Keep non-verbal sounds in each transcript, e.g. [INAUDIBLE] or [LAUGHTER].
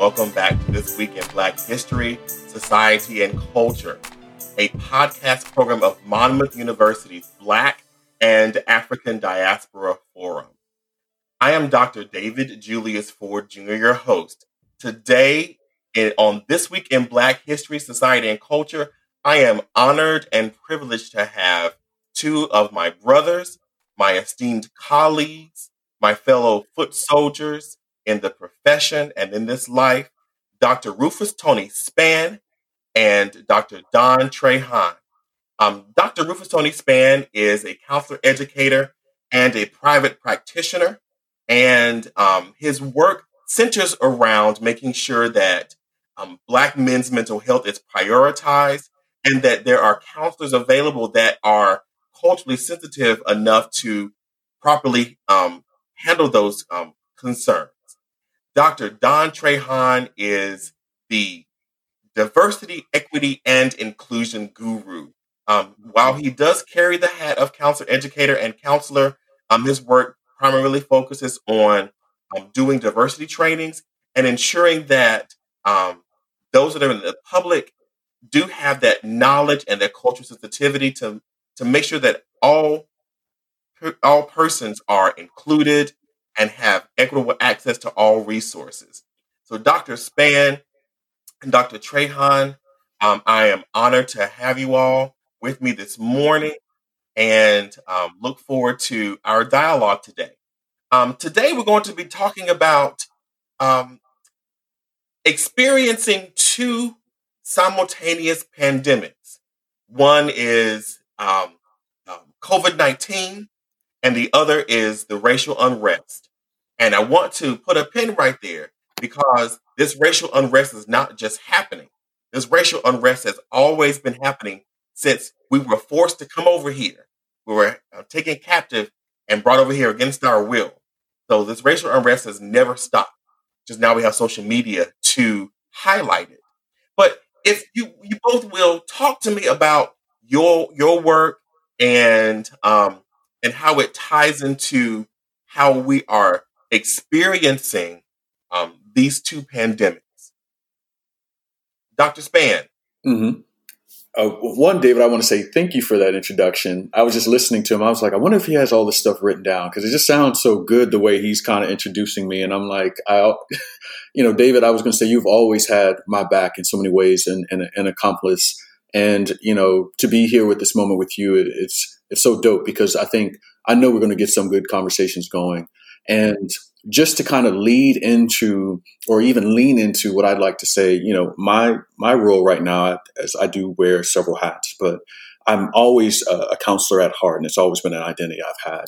welcome back to This Week in Black History, Society, and Culture, a podcast program of Monmouth University's Black and African Diaspora Forum. I am Dr. David Julius Ford Jr., your host. Today, on This Week in Black History, Society, and Culture, I am honored and privileged to have two of my brothers, my esteemed colleagues, my fellow foot soldiers in the profession and in this life, Dr. Rufus Tony Spann and Dr. Don Trahan. Um, Dr. Rufus Tony Spann is a counselor educator and a private practitioner and um, his work centers around making sure that um, Black men's mental health is prioritized and that there are counselors available that are culturally sensitive enough to properly um, handle those um, concerns. Dr. Don Trahan is the diversity, equity, and inclusion guru. Um, while he does carry the hat of counselor, educator, and counselor, um, his work primarily focuses on um, doing diversity trainings and ensuring that um, those that are in the public do have that knowledge and that cultural sensitivity to to make sure that all all persons are included and have equitable access to all resources. So, Dr. Spann and Dr. Trahan, um, I am honored to have you all with me this morning and um, look forward to our dialogue today. Um, today, we're going to be talking about um, experiencing two simultaneous pandemics. One is um, um COVID 19, and the other is the racial unrest. And I want to put a pin right there because this racial unrest is not just happening. This racial unrest has always been happening since we were forced to come over here. We were uh, taken captive and brought over here against our will. So this racial unrest has never stopped. Just now we have social media to highlight it. But if you you both will talk to me about your your work and um and how it ties into how we are experiencing um, these two pandemics. Dr. Spann. Mm-hmm. Uh, one, David, I want to say thank you for that introduction. I was just listening to him. I was like, I wonder if he has all this stuff written down because it just sounds so good the way he's kind of introducing me. And I'm like, I, [LAUGHS] you know, David, I was going to say you've always had my back in so many ways and, and an accomplice. And you know, to be here with this moment with you, it, it's it's so dope because I think I know we're going to get some good conversations going. And just to kind of lead into or even lean into what I'd like to say, you know, my my role right now as I do wear several hats, but I'm always a, a counselor at heart, and it's always been an identity I've had.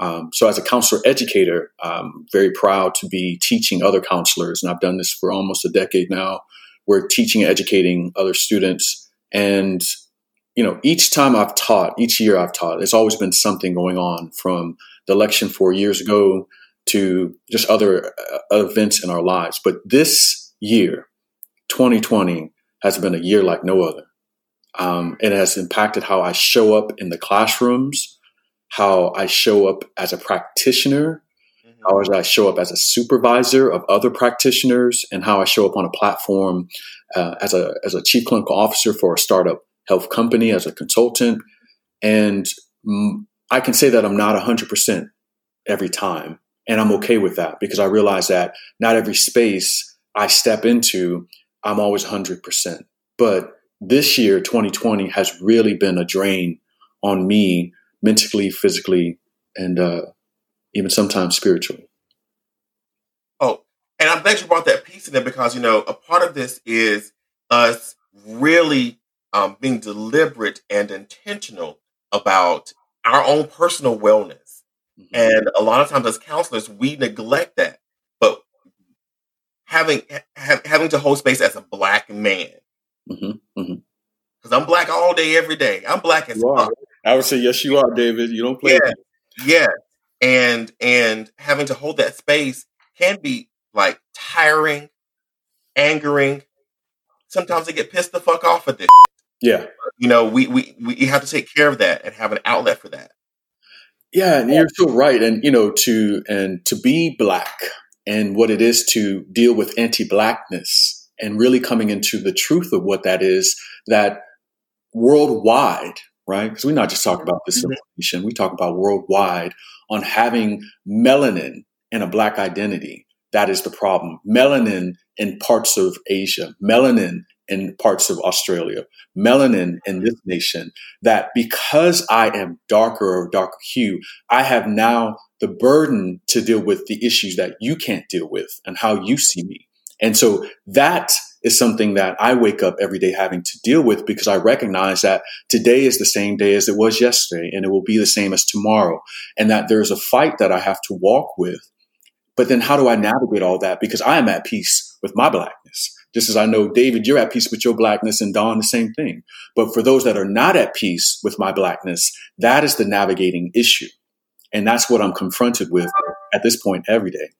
Um, so, as a counselor educator, I'm very proud to be teaching other counselors, and I've done this for almost a decade now. We're teaching and educating other students, and you know, each time I've taught, each year I've taught, there's always been something going on from the election four years ago to just other uh, events in our lives. But this year, 2020, has been a year like no other. Um, it has impacted how I show up in the classrooms, how I show up as a practitioner, mm-hmm. how I show up as a supervisor of other practitioners, and how I show up on a platform uh, as a as a chief clinical officer for a startup health company, as a consultant, and I can say that I'm not 100% every time, and I'm okay with that because I realize that not every space I step into, I'm always 100%. But this year, 2020, has really been a drain on me mentally, physically, and uh, even sometimes spiritually. Oh, and I'm glad you brought that piece in there because, you know, a part of this is us really um, being deliberate and intentional about our own personal wellness Mm-hmm. And a lot of times as counselors, we neglect that. But having ha- having to hold space as a black man, because mm-hmm. mm-hmm. I'm black all day, every day. I'm black as fuck. I would say yes, you are, David. You don't play. Yeah, yeah. And and having to hold that space can be like tiring, angering. Sometimes they get pissed the fuck off at this. Yeah. You know, we, we we have to take care of that and have an outlet for that. Yeah, and you're so right. And you know, to and to be black and what it is to deal with anti-blackness and really coming into the truth of what that is that worldwide right because we're not just talking about this mm-hmm. information we talk about worldwide on having melanin and a black identity that is the problem melanin in parts of asia melanin in parts of australia melanin in this nation that because i am darker or darker hue i have now the burden to deal with the issues that you can't deal with and how you see me. And so that is something that I wake up every day having to deal with because I recognize that today is the same day as it was yesterday and it will be the same as tomorrow. And that there's a fight that I have to walk with. But then how do I navigate all that? Because I am at peace with my blackness. Just as I know, David, you're at peace with your blackness and Don, the same thing. But for those that are not at peace with my blackness, that is the navigating issue. And that's what I'm confronted with at this point every day.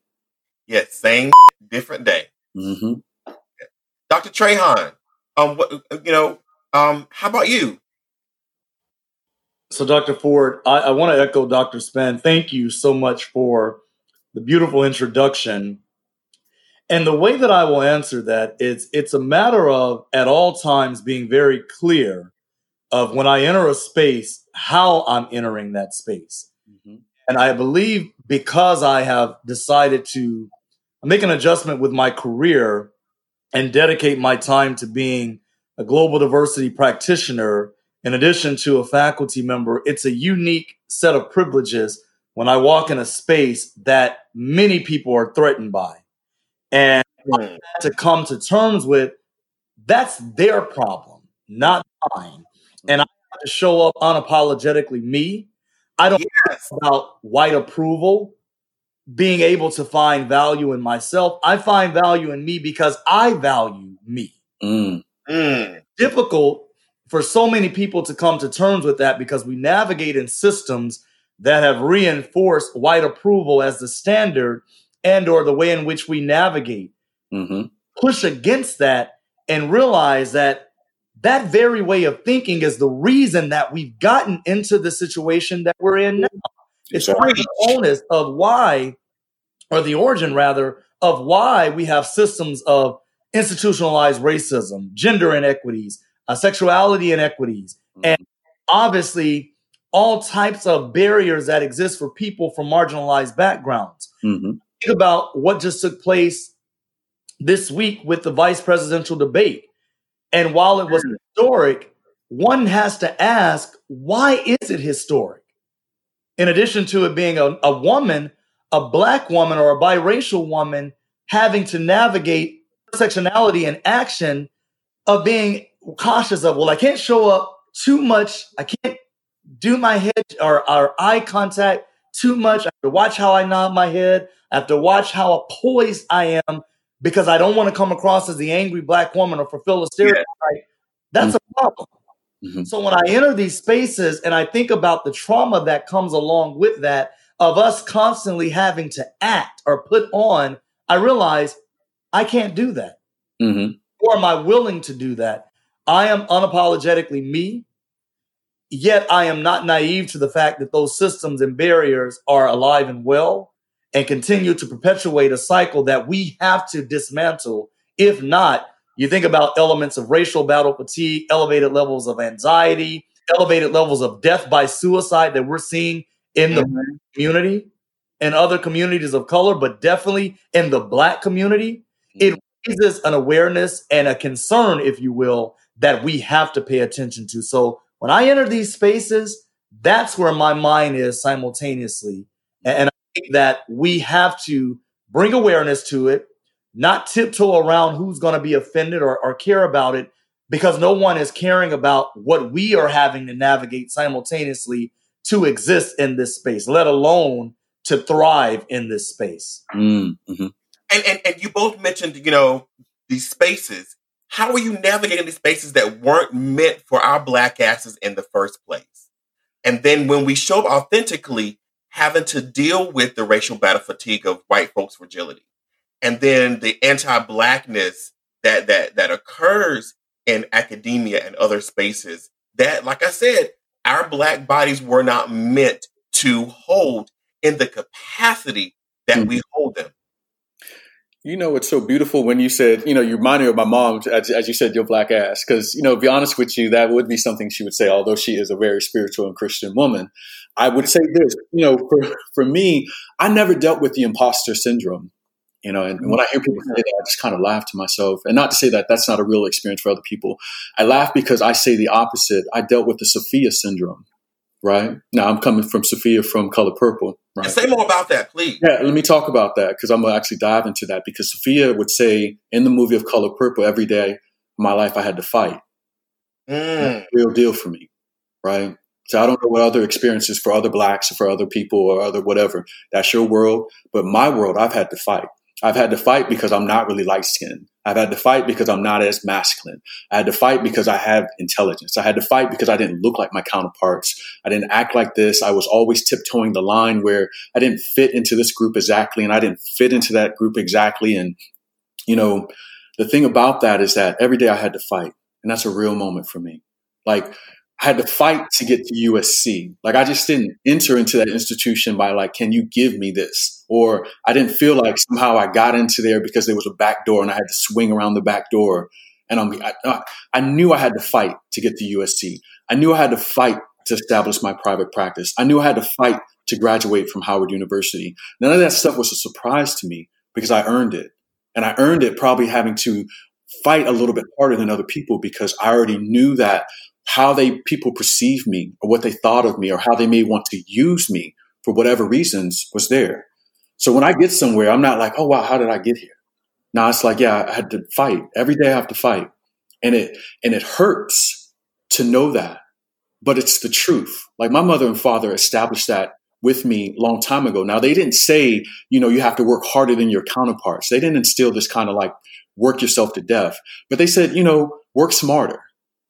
Yeah, same different day. Mm-hmm. Dr. Trahan, um, what, you know, um, how about you? So, Dr. Ford, I, I want to echo Dr. Spann. Thank you so much for the beautiful introduction. And the way that I will answer that is it's a matter of at all times being very clear of when I enter a space, how I'm entering that space. Mm-hmm. And I believe because I have decided to make an adjustment with my career and dedicate my time to being a global diversity practitioner, in addition to a faculty member, it's a unique set of privileges when I walk in a space that many people are threatened by. And mm. to come to terms with that's their problem, not mine. And I have to show up unapologetically me I don't yes. about white approval, being able to find value in myself. I find value in me because I value me. Mm. Mm. Difficult for so many people to come to terms with that because we navigate in systems that have reinforced white approval as the standard and or the way in which we navigate. Mm-hmm. Push against that and realize that that very way of thinking is the reason that we've gotten into the situation that we're in now. It's the onus of why, or the origin rather, of why we have systems of institutionalized racism, gender inequities, uh, sexuality inequities, mm-hmm. and obviously all types of barriers that exist for people from marginalized backgrounds. Mm-hmm. Think about what just took place this week with the vice presidential debate. And while it was hmm. historic, one has to ask, why is it historic? In addition to it being a, a woman, a black woman or a biracial woman having to navigate intersectionality and action of being cautious of, well, I can't show up too much. I can't do my head or, or eye contact too much. I have to watch how I nod my head. I have to watch how poised I am because I don't want to come across as the angry black woman or fulfill a stereotype. Yeah. That's mm-hmm. a problem. Mm-hmm. So when I enter these spaces and I think about the trauma that comes along with that of us constantly having to act or put on, I realize I can't do that. Mm-hmm. Or am I willing to do that? I am unapologetically me, yet I am not naive to the fact that those systems and barriers are alive and well and continue to perpetuate a cycle that we have to dismantle. If not, you think about elements of racial battle fatigue, elevated levels of anxiety, elevated levels of death by suicide that we're seeing in the mm-hmm. community and other communities of color, but definitely in the black community. It raises an awareness and a concern, if you will, that we have to pay attention to. So when I enter these spaces, that's where my mind is simultaneously. And that we have to bring awareness to it, not tiptoe around who's going to be offended or, or care about it, because no one is caring about what we are having to navigate simultaneously to exist in this space, let alone to thrive in this space. Mm-hmm. And, and and you both mentioned, you know, these spaces. How are you navigating these spaces that weren't meant for our black asses in the first place? And then when we show up authentically, having to deal with the racial battle fatigue of white folks' fragility, and then the anti-blackness that that that occurs in academia and other spaces. That, like I said, our black bodies were not meant to hold in the capacity that mm-hmm. we hold them. You know, it's so beautiful when you said, you know, you remind me of my mom, as, as you said, your black ass. Because, you know, to be honest with you, that would be something she would say, although she is a very spiritual and Christian woman. I would say this, you know, for, for me, I never dealt with the imposter syndrome. You know, and, and when I hear people say that, I just kind of laugh to myself. And not to say that that's not a real experience for other people. I laugh because I say the opposite. I dealt with the Sofia syndrome right? Now I'm coming from Sofia from Color Purple, right? And say more about that, please. Yeah, let me talk about that because I'm gonna actually dive into that because Sofia would say in the movie of Color Purple, every day of my life I had to fight. Mm. Real deal for me, right? So I don't know what other experiences for other blacks or for other people or other whatever. That's your world, but my world, I've had to fight. I've had to fight because I'm not really light skinned. I've had to fight because I'm not as masculine. I had to fight because I have intelligence. I had to fight because I didn't look like my counterparts. I didn't act like this. I was always tiptoeing the line where I didn't fit into this group exactly and I didn't fit into that group exactly. And, you know, the thing about that is that every day I had to fight. And that's a real moment for me. Like, I had to fight to get to USC. Like I just didn't enter into that institution by like, can you give me this? Or I didn't feel like somehow I got into there because there was a back door and I had to swing around the back door. And I'm, I, I knew I had to fight to get to USC. I knew I had to fight to establish my private practice. I knew I had to fight to graduate from Howard University. None of that stuff was a surprise to me because I earned it. And I earned it probably having to fight a little bit harder than other people because I already knew that how they people perceive me or what they thought of me or how they may want to use me for whatever reasons was there. So when I get somewhere, I'm not like, oh wow, how did I get here? Now it's like, yeah, I had to fight. Every day I have to fight. And it and it hurts to know that. But it's the truth. Like my mother and father established that with me long time ago. Now they didn't say, you know, you have to work harder than your counterparts. They didn't instill this kind of like work yourself to death. But they said, you know, work smarter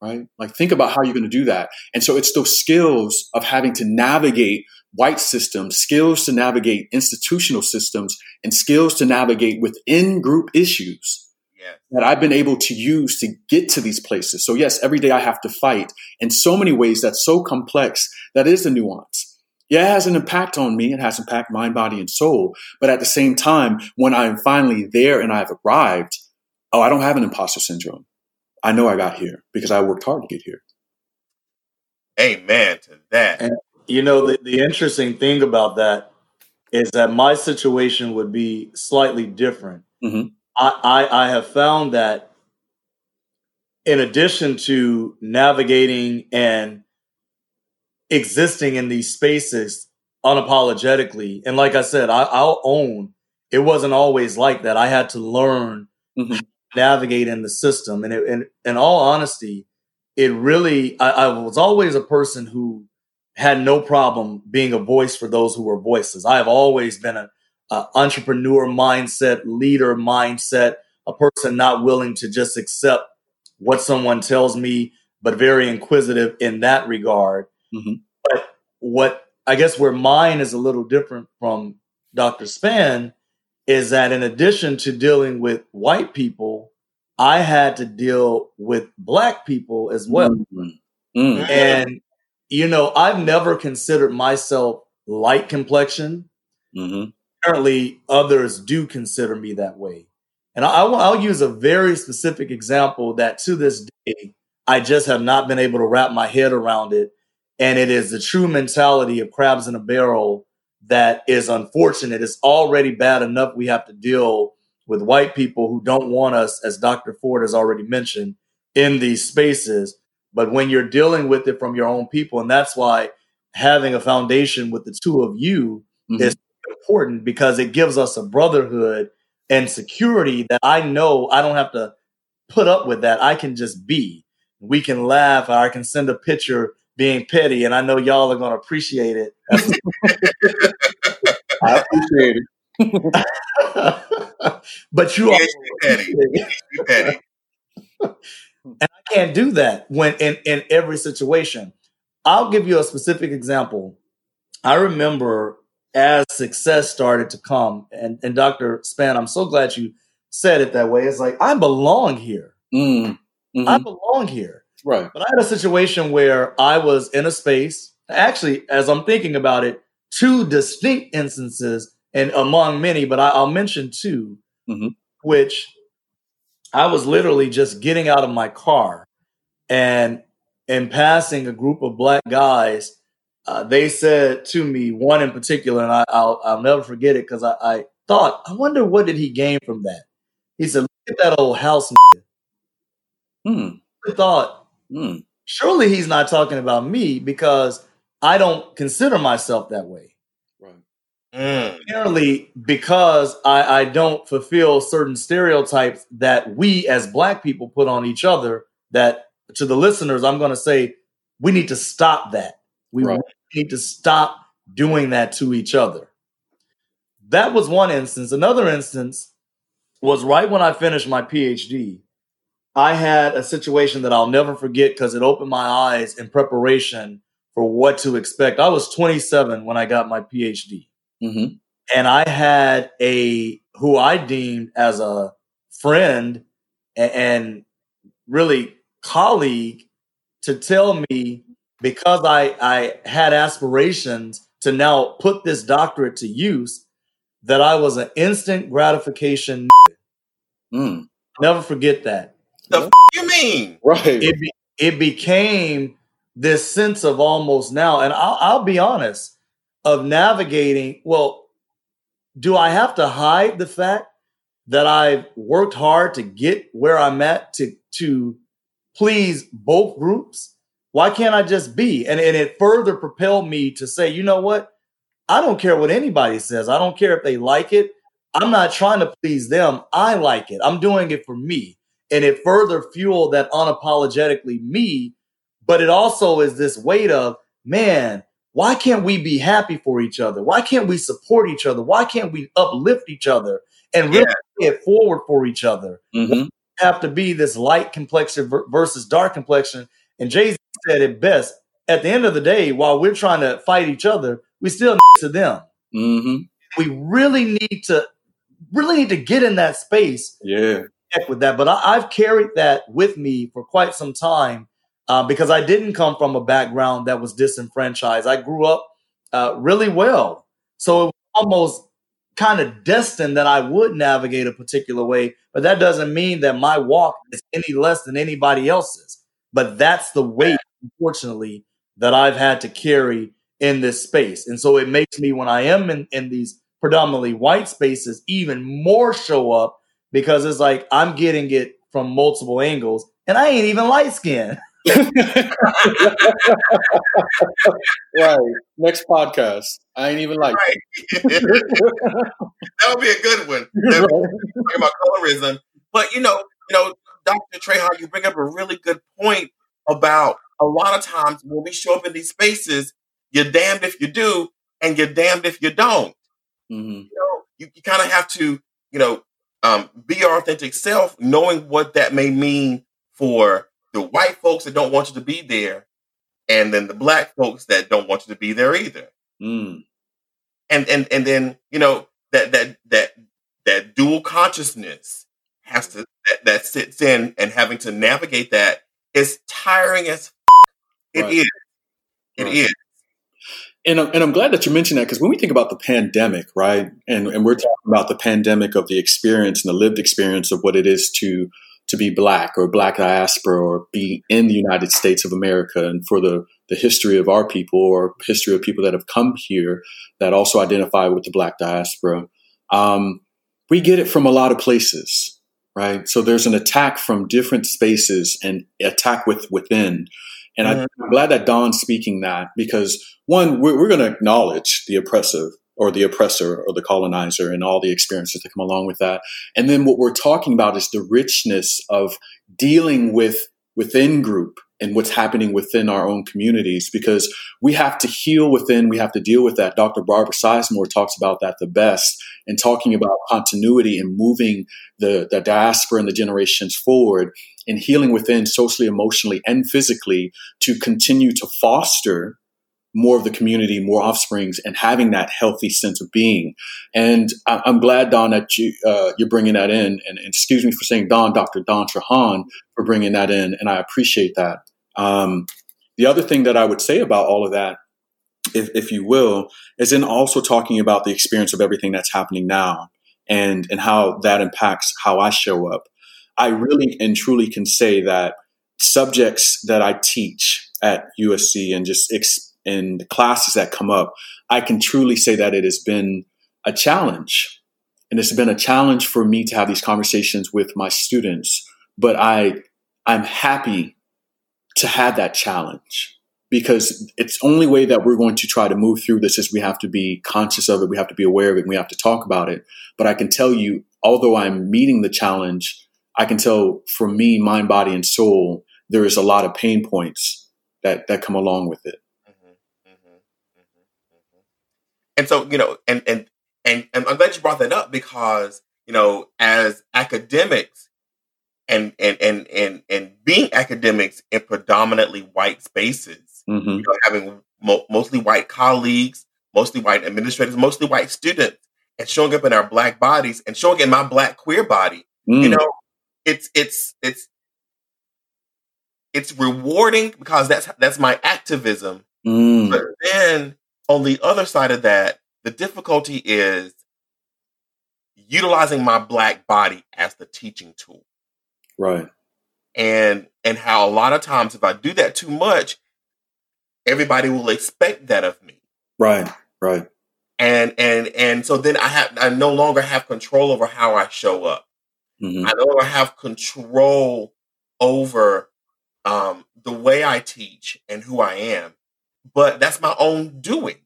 right? Like think about how you're going to do that. And so it's those skills of having to navigate white systems, skills to navigate institutional systems, and skills to navigate within group issues that I've been able to use to get to these places. So yes, every day I have to fight in so many ways that's so complex. That is the nuance. Yeah, it has an impact on me. It has impact mind, body, and soul. But at the same time, when I'm finally there and I've arrived, oh, I don't have an imposter syndrome. I know I got here because I worked hard to get here. Amen to that. And you know, the, the interesting thing about that is that my situation would be slightly different. Mm-hmm. I, I, I have found that in addition to navigating and existing in these spaces unapologetically, and like I said, I, will own it wasn't always like that. I had to learn mm-hmm navigate in the system. And, it, and in all honesty, it really, I, I, was always a person who had no problem being a voice for those who were voices. I have always been an entrepreneur mindset, leader mindset, a person not willing to just accept what someone tells me, but very inquisitive in that regard. Mm-hmm. But what I guess where mine is a little different from Dr. Spann is that in addition to dealing with white people, I had to deal with black people as well. Mm-hmm. Mm-hmm. And, you know, I've never considered myself light complexion. Mm-hmm. Apparently, others do consider me that way. And I, will use a very specific example that to this day, I just have not been able to wrap my head around it. And it is the true mentality of crabs in a barrel that is unfortunate. It's already bad enough we have to deal with white people who don't want us, as Dr. Ford has already mentioned, in these spaces. But when you're dealing with it from your own people, and that's why having a foundation with the two of you mm-hmm. is important because it gives us a brotherhood and security that I know I don't have to put up with that. I can just be. We can laugh. I can send a picture being petty, and I know y'all are going to appreciate it. [LAUGHS] I appreciate it. [LAUGHS] but you are [LAUGHS] petty. petty. and I can't do that when in, in every situation. I'll give you a specific example. I remember as success started to come, and, and Dr. Spann, I'm so glad you said it that way. It's like, I belong here. Mm, mm-hmm. I belong here. Right. But I had a situation where I was in a space. Actually, as I'm thinking about it, two distinct instances, and among many, but I, will mention 2 mm-hmm. which I was literally just getting out of my car and in passing a group of black guys, uh, they said to me, one in particular, and I, will I'll never forget it because I, I, thought, I wonder what did he gain from that? He said, look at that old house. Hmm. I thought, Hmm. surely he's not talking about me because I don't consider myself that way. Right. Mm. Apparently, because I, I don't fulfill certain stereotypes that we as black people put on each other, that to the listeners, I'm going to say we need to stop that. We Right. need to stop doing that to each other. That was one instance. Another instance was right when I finished my PhD. I had a situation that I'll never forget because it opened my eyes in preparation for what to expect. I was 27 when I got my PhD hmm and I had a who I deemed as a friend and, and really colleague to tell me because I I had aspirations to now put this doctorate to use that I was an instant gratification. Mm. Never forget that. The f- you mean? Right. It be, it became this sense of almost now, and I'll, I'll be honest, of navigating. Well, do I have to hide the fact that I've worked hard to get where I'm at to to please both groups? Why can't I just be? And, and it further propelled me to say, you know what? I don't care what anybody says. I don't care if they like it. I'm not trying to please them. I like it. I'm doing it for me. And it further fueled that unapologetically me. But it also is this weight of, man, why can't we be happy for each other? Why can't we support each other? Why can't we uplift each other and really pay it forward for each other? hmm have to be this light complexion versus dark complexion. And Jay Z said it best. At the end of the day, while we're trying to fight each other, we still need to them. hmm We really need to really need to get in that space Yeah. with that. But I, I've carried that with me for quite some time uh, because I didn't come from a background that was disenfranchised. I grew up uh, really well, so it was almost kind of destined that I would navigate a particular way. But that doesn't mean that my walk is any less than anybody else's. But that's the weight, unfortunately, that I've had to carry in this space. And so it makes me, when I am in, in these predominantly white spaces, even more show up because it's like I'm getting it from multiple angles and I ain't even light skinned. [LAUGHS] [LAUGHS] right. Next podcast. I ain't even like. Right. [LAUGHS] that would be a good one. Be talking about colorism. But you know, you know, Dr. Trahan, you bring up a really good point about a lot of times when we show up in these spaces, you're damned if you do, and you're damned if you don't. hmm You know, you, you kind of have to, you know, um, be your authentic self, knowing what that may mean for the white folks that don't want you to be there, and then the black folks that don't want you to be there either Mm. and and and then you know that that that that dual consciousness has to that, that sits in and having to navigate that is tiring as f- it Right. is. It Right. is. And I'm, and I'm glad that you mentioned that because when we think about the pandemic, right, and and we're talking about the pandemic of the experience and the lived experience of what it is to to be black or black diaspora or be in the United States of America, and for the the history of our people or history of people that have come here that also identify with the black diaspora, um, we get it from a lot of places, right? So there's an attack from different spaces and attack with within. And I, Mhm. I'm glad that Don's speaking that because one, we're, we're going to acknowledge the oppressive or the oppressor or the colonizer and all the experiences that come along with that. And then what we're talking about is the richness of dealing with within group and what's happening within our own communities because we have to heal within, we have to deal with that. Dr. Barbara Sizemore talks about that the best and talking about continuity and moving the, the diaspora and the generations forward and healing within socially, emotionally, and physically to continue to foster more of the community, more offsprings, and having that healthy sense of being. And I- I'm glad, Don, that you, uh, you're bringing that in. And, and excuse me for saying Don, Dr. Don Trahan, for bringing that in. And I appreciate that. Um, the other thing that I would say about all of that, if, if you will, is in also talking about the experience of everything that's happening now. and and how that impacts how I show up. I really and truly can say that subjects that I teach at USC and just ex- in the classes that come up, I can truly say that it has been a challenge. And it's been a challenge for me to have these conversations with my students, but I I'm happy to have that challenge because it's only way that we're going to try to move through this is we have to be conscious of it, we have to be aware of it, And we have to talk about it. But I can tell you, although I'm meeting the challenge, I can tell for me, mind, body, and soul, there is a lot of pain points that that come along with it. Mm-hmm, mm-hmm, mm-hmm, and so, you know, and and and, and I'm glad you brought that up because you know, as academics, and and and and and being academics in predominantly white spaces, mm-hmm. you know, having mo- mostly white colleagues, mostly white administrators, mostly white students, and showing up in our black bodies and showing in my black queer body, mm. you know, it's it's it's it's rewarding because that's that's my activism. Mm. But then on the other side of that, the difficulty is utilizing my black body as the teaching tool. Right. And and how a lot of times if I do that too much, everybody will expect that of me. Right. Right. And and and so then I have I no longer have control over how I show up. Mm-hmm. I no longer have control over um, the way I teach and who I am, but that's my own doing.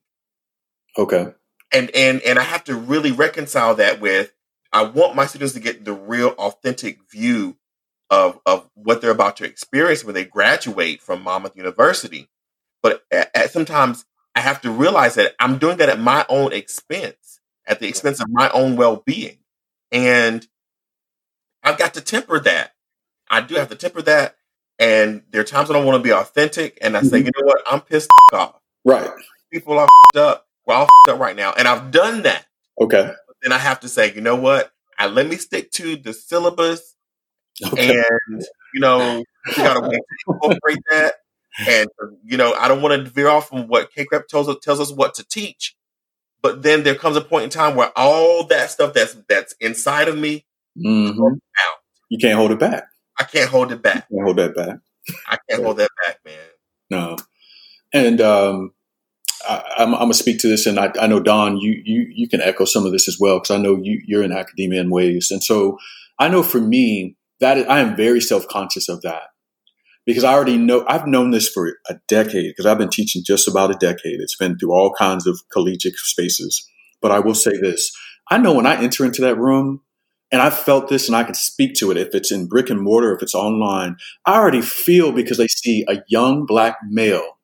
Okay. And and and I have to really reconcile that with I want my students to get the real authentic view of of what they're about to experience when they graduate from Monmouth University. But at, at sometimes I have to realize that I'm doing that at my own expense, at the expense of my own well being, and I've got to temper that. I do have to temper that, and there are times when I want to be authentic, and I say, mm-hmm. you know what, I'm pissed [LAUGHS] off. Right. People are [LAUGHS] up. We're all [LAUGHS] up right now, and I've done that. Okay. But then I have to say, you know what? I let me stick to the syllabus Okay. And, you know, we got to incorporate that. And, you know, I don't want to veer off from what CACREP tells us, tells us what to teach. But then there comes a point in time where all that stuff that's that's inside of me mm-hmm. out. You can't hold it back. I can't hold it back. hold that back. I can't hold that back, man. No. And um, I, am gonna speak to this, and I, I, know Don, you you you can echo some of this as well because I know you you're in academia in ways, and so I know for me, that is, I am very self conscious of that because I already know I've known this for a decade because I've been teaching just about a decade. It's been through all kinds of collegiate spaces. But I will say this I know when I enter into that room, and I've felt this and I can speak to it if it's in brick and mortar, if it's online, I already feel because they see a young black male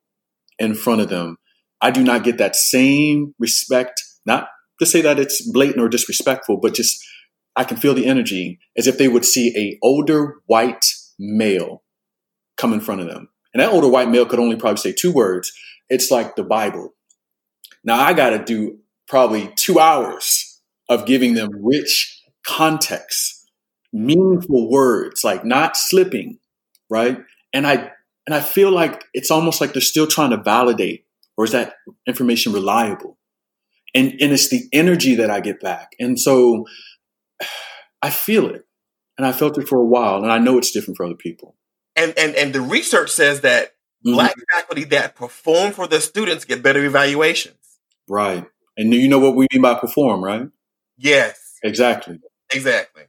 in front of them. I do not get that same respect, not to say that it's blatant or disrespectful, but just I can feel the energy as if they would see a older white male come in front of them. And that older white male could only probably say two words. It's like the Bible. Now I got to do probably two hours of giving them rich context, meaningful words, like not slipping, right? And I and I feel like it's almost like they're still trying to validate, or is that information reliable? And and it's the energy that I get back. And so I feel it. And I felt it for a while, and I know it's different for other people. And and and the research says that mm-hmm. black faculty that perform for the students get better evaluations. Right. And you know what we mean by perform, right? Yes. Exactly. Exactly.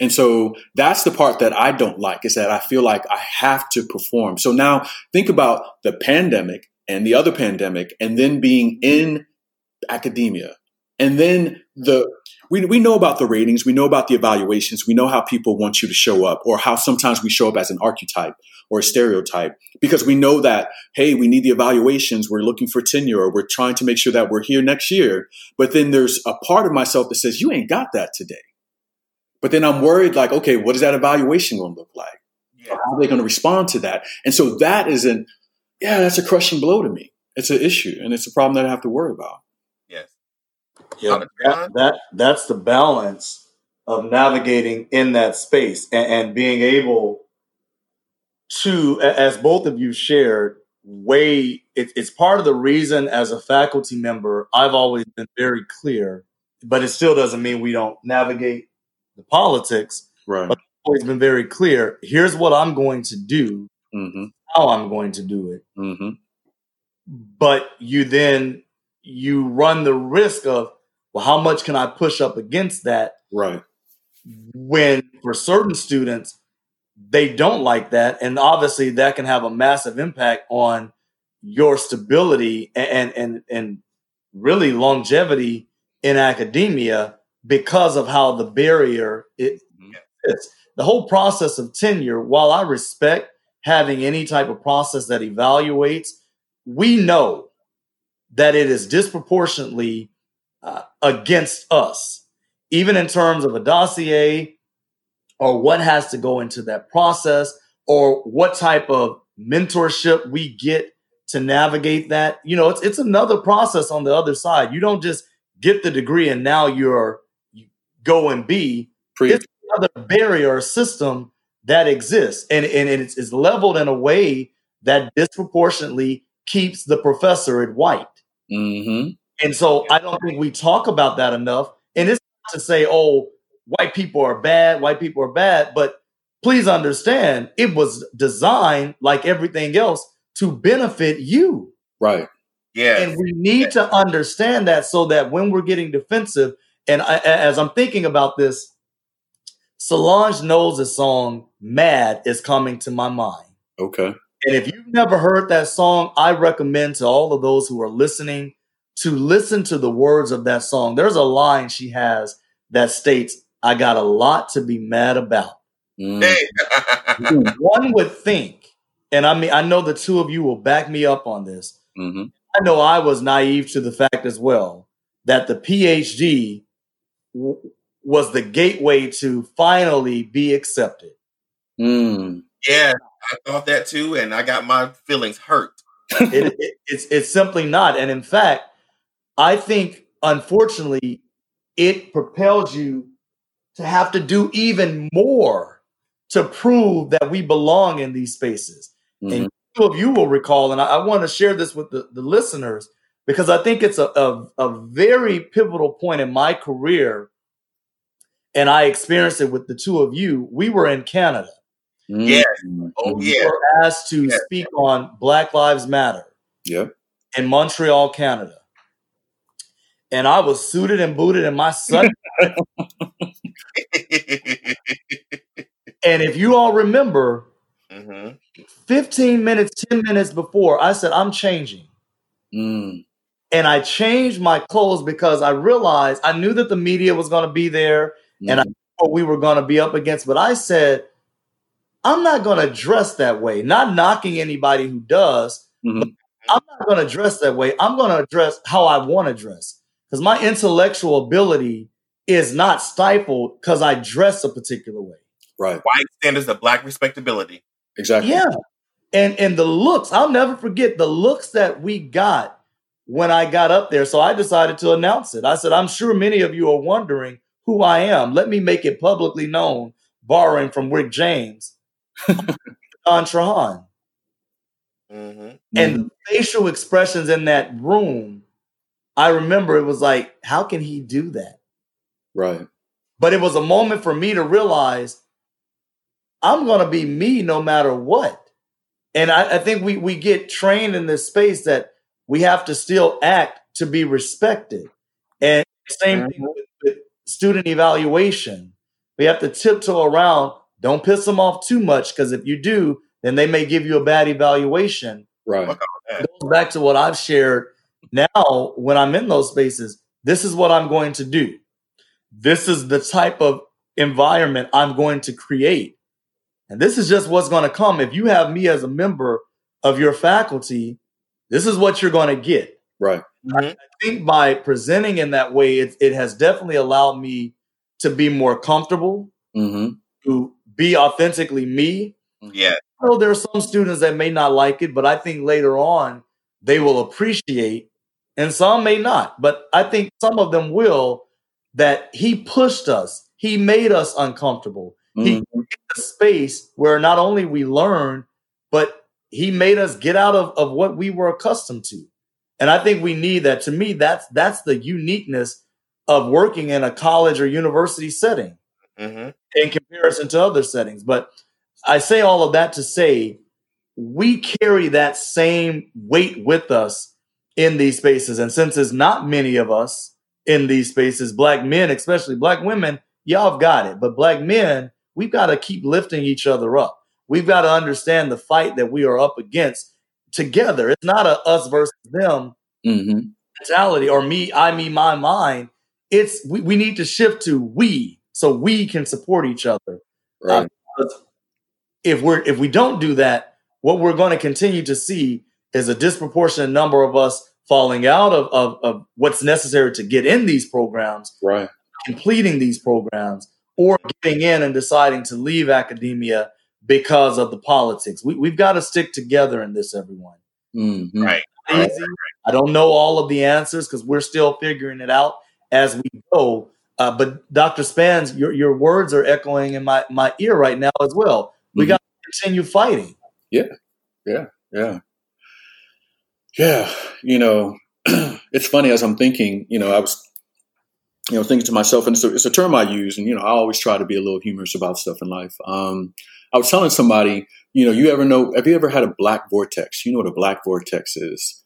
And so that's the part that I don't like is that I feel like I have to perform. So now think about the pandemic and the other pandemic and then being in academia and then the we, we know about the ratings, we know about the evaluations, we know how people want you to show up, or how sometimes we show up as an archetype or a stereotype, because we know that, hey, we need the evaluations, we're looking for tenure, or we're trying to make sure that we're here next year. But then there's a part of myself that says, you ain't got that today. But then I'm worried, like, okay, what is that evaluation going to look like? Yeah. How are they going to respond to that? And so that isn't, yeah, that's a crushing blow to me. It's an issue, and it's a problem that I have to worry about. Yes. Yeah, that, that that's the balance of navigating in that space and, and being able to, as both of you shared, way It, it's part of the reason, as a faculty member, I've always been very clear but it still doesn't mean we don't navigate the politics. Right. But always been very clear. Here's what I'm going to do, Mm-hmm. how I'm going to do it. Mm-hmm. But you then you run the risk of, well, how much can I push up against that Right. when for certain students they don't like that and obviously that can have a massive impact on your stability and and and really longevity in academia because of how the barrier it is the whole process of tenure while i respect having any type of process that evaluates we know that it is disproportionately uh, against us even in terms of a dossier or what has to go into that process or what type of mentorship we get to navigate that. You know it's it's another process on the other side. You don't just get the degree and now you're you go and be Pre- it's another barrier or system that exists and and it's, it's leveled in a way that disproportionately keeps the professor at white mm-hmm. and so I don't think we talk about that enough. And it's not to say, oh, white people are bad, white people are bad, but please understand it was designed like everything else to benefit you. Right. Yeah. And we need to understand that so that when we're getting defensive, and I, as I'm thinking about this, Solange Knowles the song Mad is coming to my mind. Okay. And if you've never heard that song, I recommend to all of those who are listening to listen to the words of that song. There's a line she has that states, I got a lot to be mad about. Mm. One would think, and I mean, I know the two of you will back me up on this. Mm-hmm. I know I was naive to the fact as well that the PhD w- was the gateway to finally be accepted. Mm. yeah, I thought that too, and I got my feelings hurt. [LAUGHS] it, it, it's it's simply not. And in fact, I think unfortunately, it propels you to have to do even more to prove that we belong in these spaces. Mhm. And two of you will recall, and I, I want to share this with the, the listeners because I think it's a, a, a very pivotal point in my career. And I experienced it with the two of you. We were in Canada. Mm. Yes. Mhm. Oh We yeah. were asked to Yeah. speak on Black Lives Matter Yep. in Montreal, Canada. And I was suited and booted in my sun. [LAUGHS] and if you all remember, hmm 15 minutes, 10 minutes before, I said, I'm changing. Mm. And I changed my clothes because I realized I knew that the media was going to be there And I- Mhm. what we were going to be up against. But I said, I'm not going to dress that way. Not knocking anybody who does. Mhm. I'm not going to dress that way. I'm going to dress how I want to dress because my intellectual ability is not stifled because I dress a particular way. Right. White standards of black respectability. Exactly. Yeah. And and the looks, I'll never forget the looks that we got when I got up there. So I decided to announce it. I said, I'm sure many of you are wondering who I am. Let me make it publicly known, borrowing from Rick James, Don Trahan. hmm And the facial expressions in that room, I remember it was like, how can he do that? Right. But it was a moment for me to realize I'm going to be me no matter what. And I, I think we, we get trained in this space that we have to still act to be respected. And same thing mm-hmm. with, with student evaluation. We have to tiptoe around. Don't piss them off too much because if you do, then they may give you a bad evaluation Right. goes back to what I've shared now when I'm in those spaces. This is what I'm going to do. This is the type of environment I'm going to create. And this is just what's going to come. If you have me as a member of your faculty, this is what you're going to get. Right. Mhm. I think by presenting in that way, it, it has definitely allowed me to be more comfortable, Mm-hmm. to be authentically me, Yeah. know there are some students that may not like it, but I think later on they will appreciate, and some may not. But I think some of them will. That he pushed us, he made us uncomfortable. He Mhm. a space where not only we learn, but he made us get out of, of what we were accustomed to. And I think we need that. To me, that's that's the uniqueness of working in a college or university setting hmm in comparison to other settings. But I say all of that to say we carry that same weight with us in these spaces. And since there's not many of us in these spaces, black men, especially black women, y'all have got it. But black men, we've got to keep lifting each other up. We've got to understand the fight that we are up against together. It's not a us versus them hmm mentality or me, I, me, my, mine. It's we, we need to shift to we so we can support each other. Right. If we're if we don't do that, what we're going to continue to see is a disproportionate number of us falling out of, of, of what's necessary to get in these programs, right. completing these programs, or getting in and deciding to leave academia because of the politics. We, we've got to stick together in this, everyone. Mhm. Right. Easy. I don't know all of the answers because we're still figuring it out as we go. Uh, but Dr. Spann's, your, your words are echoing in my, my ear right now as well. We Mhm. got to continue fighting. Yeah. Yeah. Yeah. Yeah. You know, [CLEARS THROAT] it's funny as I'm thinking, you know, I was, you know, thinking to myself, and it's a, it's a term I use, and, you know, I always try to be a little humorous about stuff in life. Um, I was telling somebody, you know, you ever know, have you ever had a black vortex? You know what a black vortex is?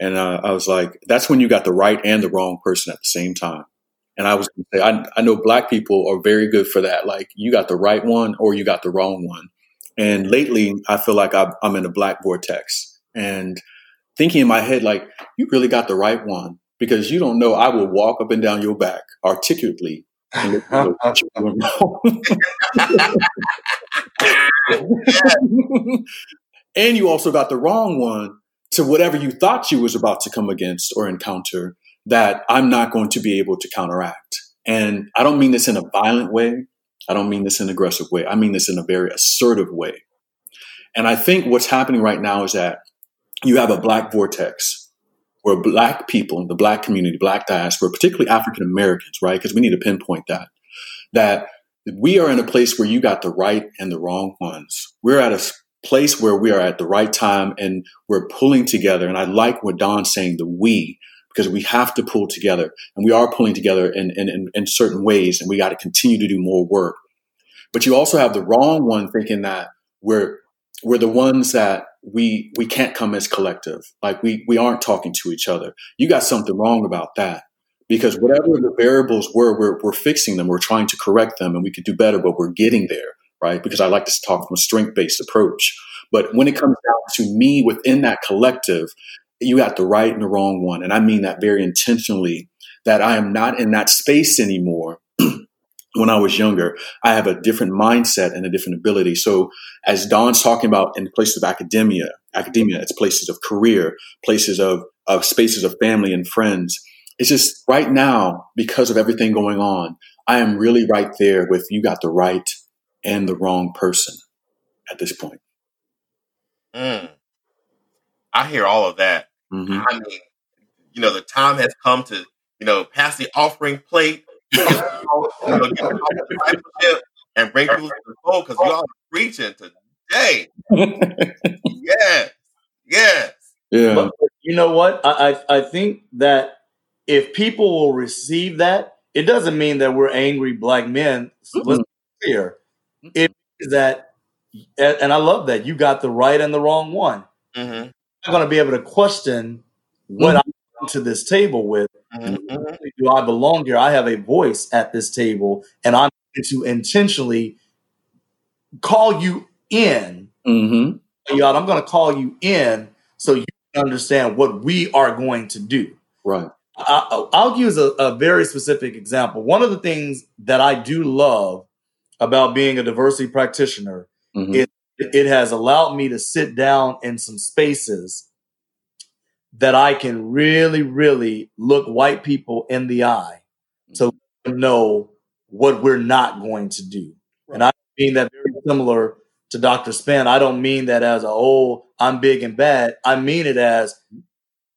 And uh, I was like, that's when you got the right and the wrong person at the same time. And I was say, I, I know black people are very good for that. Like, you got the right one or you got the wrong one. And lately, I feel like I'm, I'm in a black vortex and thinking in my head, like, you really got the right one because you don't know. I will walk up and down your back articulately. And you know what you're doing wrong. and you also got the wrong one to whatever you thought you was about to come against or encounter that I'm not going to be able to counteract. And I don't mean this in a violent way. I don't mean this in an aggressive way. I mean this in a very assertive way. And I think what's happening right now is that you have a black vortex where black people, the black community, black diaspora, particularly African Americans, right? Because we need to pinpoint that, that we are in a place where you got the right and the wrong ones. We're at a place where we are at the right time and we're pulling together. And I like what Don's saying, the we, because we have to pull together and we are pulling together in, in, in, in certain ways and we got to continue to do more work. But you also have the wrong one thinking that we're, we're the ones that we, we can't come as collective. Like we, we aren't talking to each other. You got something wrong about that because whatever the variables were, we're, we're fixing them. We're trying to correct them and we could do better, but we're getting there, right? Because I like to talk from a strength based approach. But when it comes down to me within that collective, you got the right and the wrong one. And I mean that very intentionally that I am not in that space anymore. When I was younger, I have a different mindset and a different ability. So as Don's talking about in places of academia, academia, it's places of career, places of, of spaces of family and friends. It's just right now, because of everything going on, I am really right there with you got the right and the wrong person at this point. Mm. I hear all of that. Mhm. I mean, you know, the time has come to, you know, pass the offering plate, you know, get the discipleship and bring people to the fold because you all are preaching today. [LAUGHS] Yes. Yes. yeah. But you know what? I, I I think that if people will receive that, it doesn't mean that we're angry black men. Let's be clear. It is that, and and I love that you got the right and the wrong one. hmm I'm not going to be able to question what I come to this table with. Hmm Do I belong here? I have a voice at this table, and I'm going to intentionally call you in. Mm-hmm. Y'all, I'm going to call you in so you understand what we are going to do. Right. I, I'll use a, a very specific example. One of the things that I do love about being a diversity practitioner Mhm. It- it has allowed me to sit down in some spaces that I can really, really look white people in the eye to know what we're not going to do. And I mean that very similar to Dr. Spann. I don't mean that as a, oh, I'm big and bad. I mean it as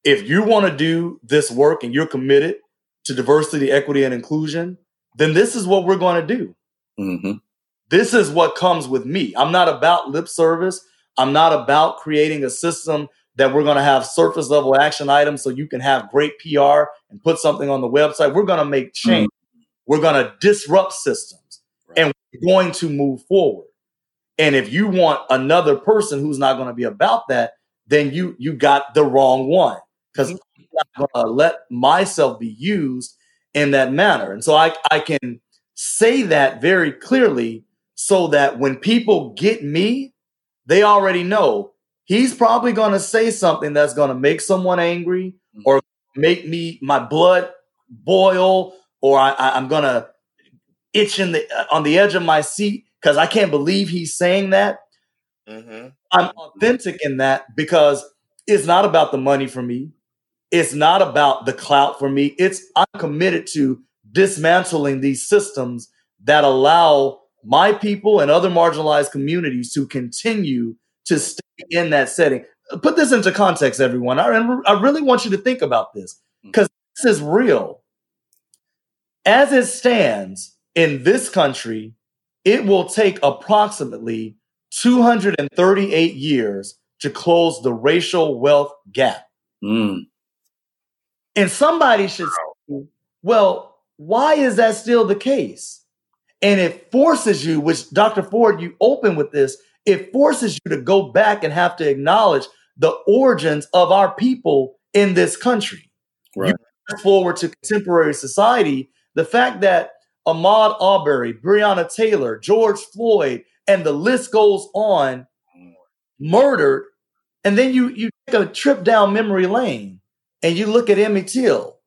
if you want to do this work and you're committed to diversity, equity, and inclusion, then this is what we're going to do Mm-hmm. this is what comes with me. I'm not about lip service. I'm not about creating a system that we're going to have surface level action items so you can have great PR and put something on the website. We're going to make change. Mm. We're going to disrupt systems right. and we're going to move forward. And if you want another person who's not going to be about that, then you you got the wrong one because mm-hmm. I'm not going to let myself be used in that manner. And so I, I can say that very clearly so that when people get me, they already know he's probably going to say something that's going to make someone angry mm-hmm. or make me my blood boil or I, am going to itch in the uh, on the edge of my seat because I can't believe he's saying that. Mm-hmm. I'm authentic in that because it's not about the money for me. It's not about the clout for me. It's I'm committed to dismantling these systems that allow my people and other marginalized communities to continue to stay in that setting. Put this into context, everyone. I, I really want you to think about this because hmm. this is real. As it stands in this country, it will take approximately 238 years to close the racial wealth gap. Mm. And somebody should say, well, why is that still the case? And it forces you, which Dr. Ford, you open with this, it forces you to go back and have to acknowledge the origins of our people in this country. Right. Forward to contemporary society, the fact that Ahmaud Arbery, Breonna Taylor, George Floyd, and the list goes on, murdered, and then you you take a trip down memory lane and you look at Emmett Till